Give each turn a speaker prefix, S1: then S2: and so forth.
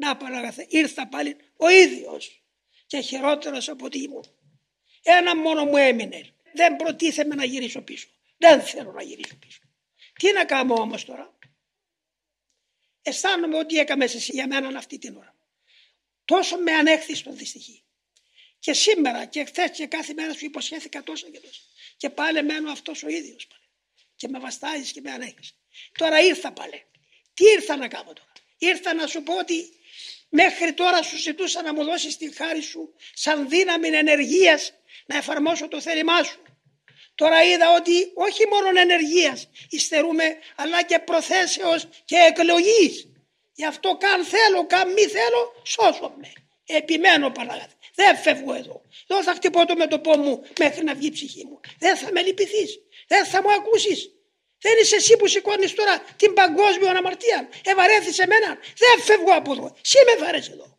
S1: Να παραγαθε, ήρθα πάλι ο ίδιος και χειρότερος από τι ήμουν. Ένα μόνο μου έμεινε. Δεν προτίθεμαι να γυρίσω πίσω. Δεν θέλω να γυρίσω πίσω. Τι να κάνω όμως τώρα; Αισθάνομαι ότι έκαμε εσύ για μένα αυτή την ώρα. Τόσο με ανέχθη στο δυστυχή. Και σήμερα και χθες και κάθε μέρα σου υποσχέθηκα τόσα και τόσα. Και πάλι μένω αυτός ο ίδιος πάλι. Και με βαστάζεις και με ανέχεις. Τώρα ήρθα πάλι. Τι ήρθα να κάνω τώρα; Ήρθα να σου πω ότι μέχρι τώρα σου ζητούσα να μου δώσεις τη χάρη σου σαν δύναμη ενεργείας να εφαρμόσω το θέλημά σου. Τώρα είδα ότι όχι μόνο ενεργείας υστερούμε αλλά και προθέσεως και εκλογής. Γι' αυτό καν θέλω, καν μη θέλω, σώσομαι. Επιμένω Παναγάτη. Δεν φεύγω εδώ. Δεν θα χτυπώ το μέτωπό μου μέχρι να βγει η ψυχή μου. Δεν θα με λυπηθείς. Δεν θα μου ακούσεις. Δεν είσαι εσύ που σηκώνεις τώρα την παγκόσμια αμαρτία. Ευαρέθησε εμένα. Δεν φεύγω από εδώ. Εσύ με βαρέσει εδώ.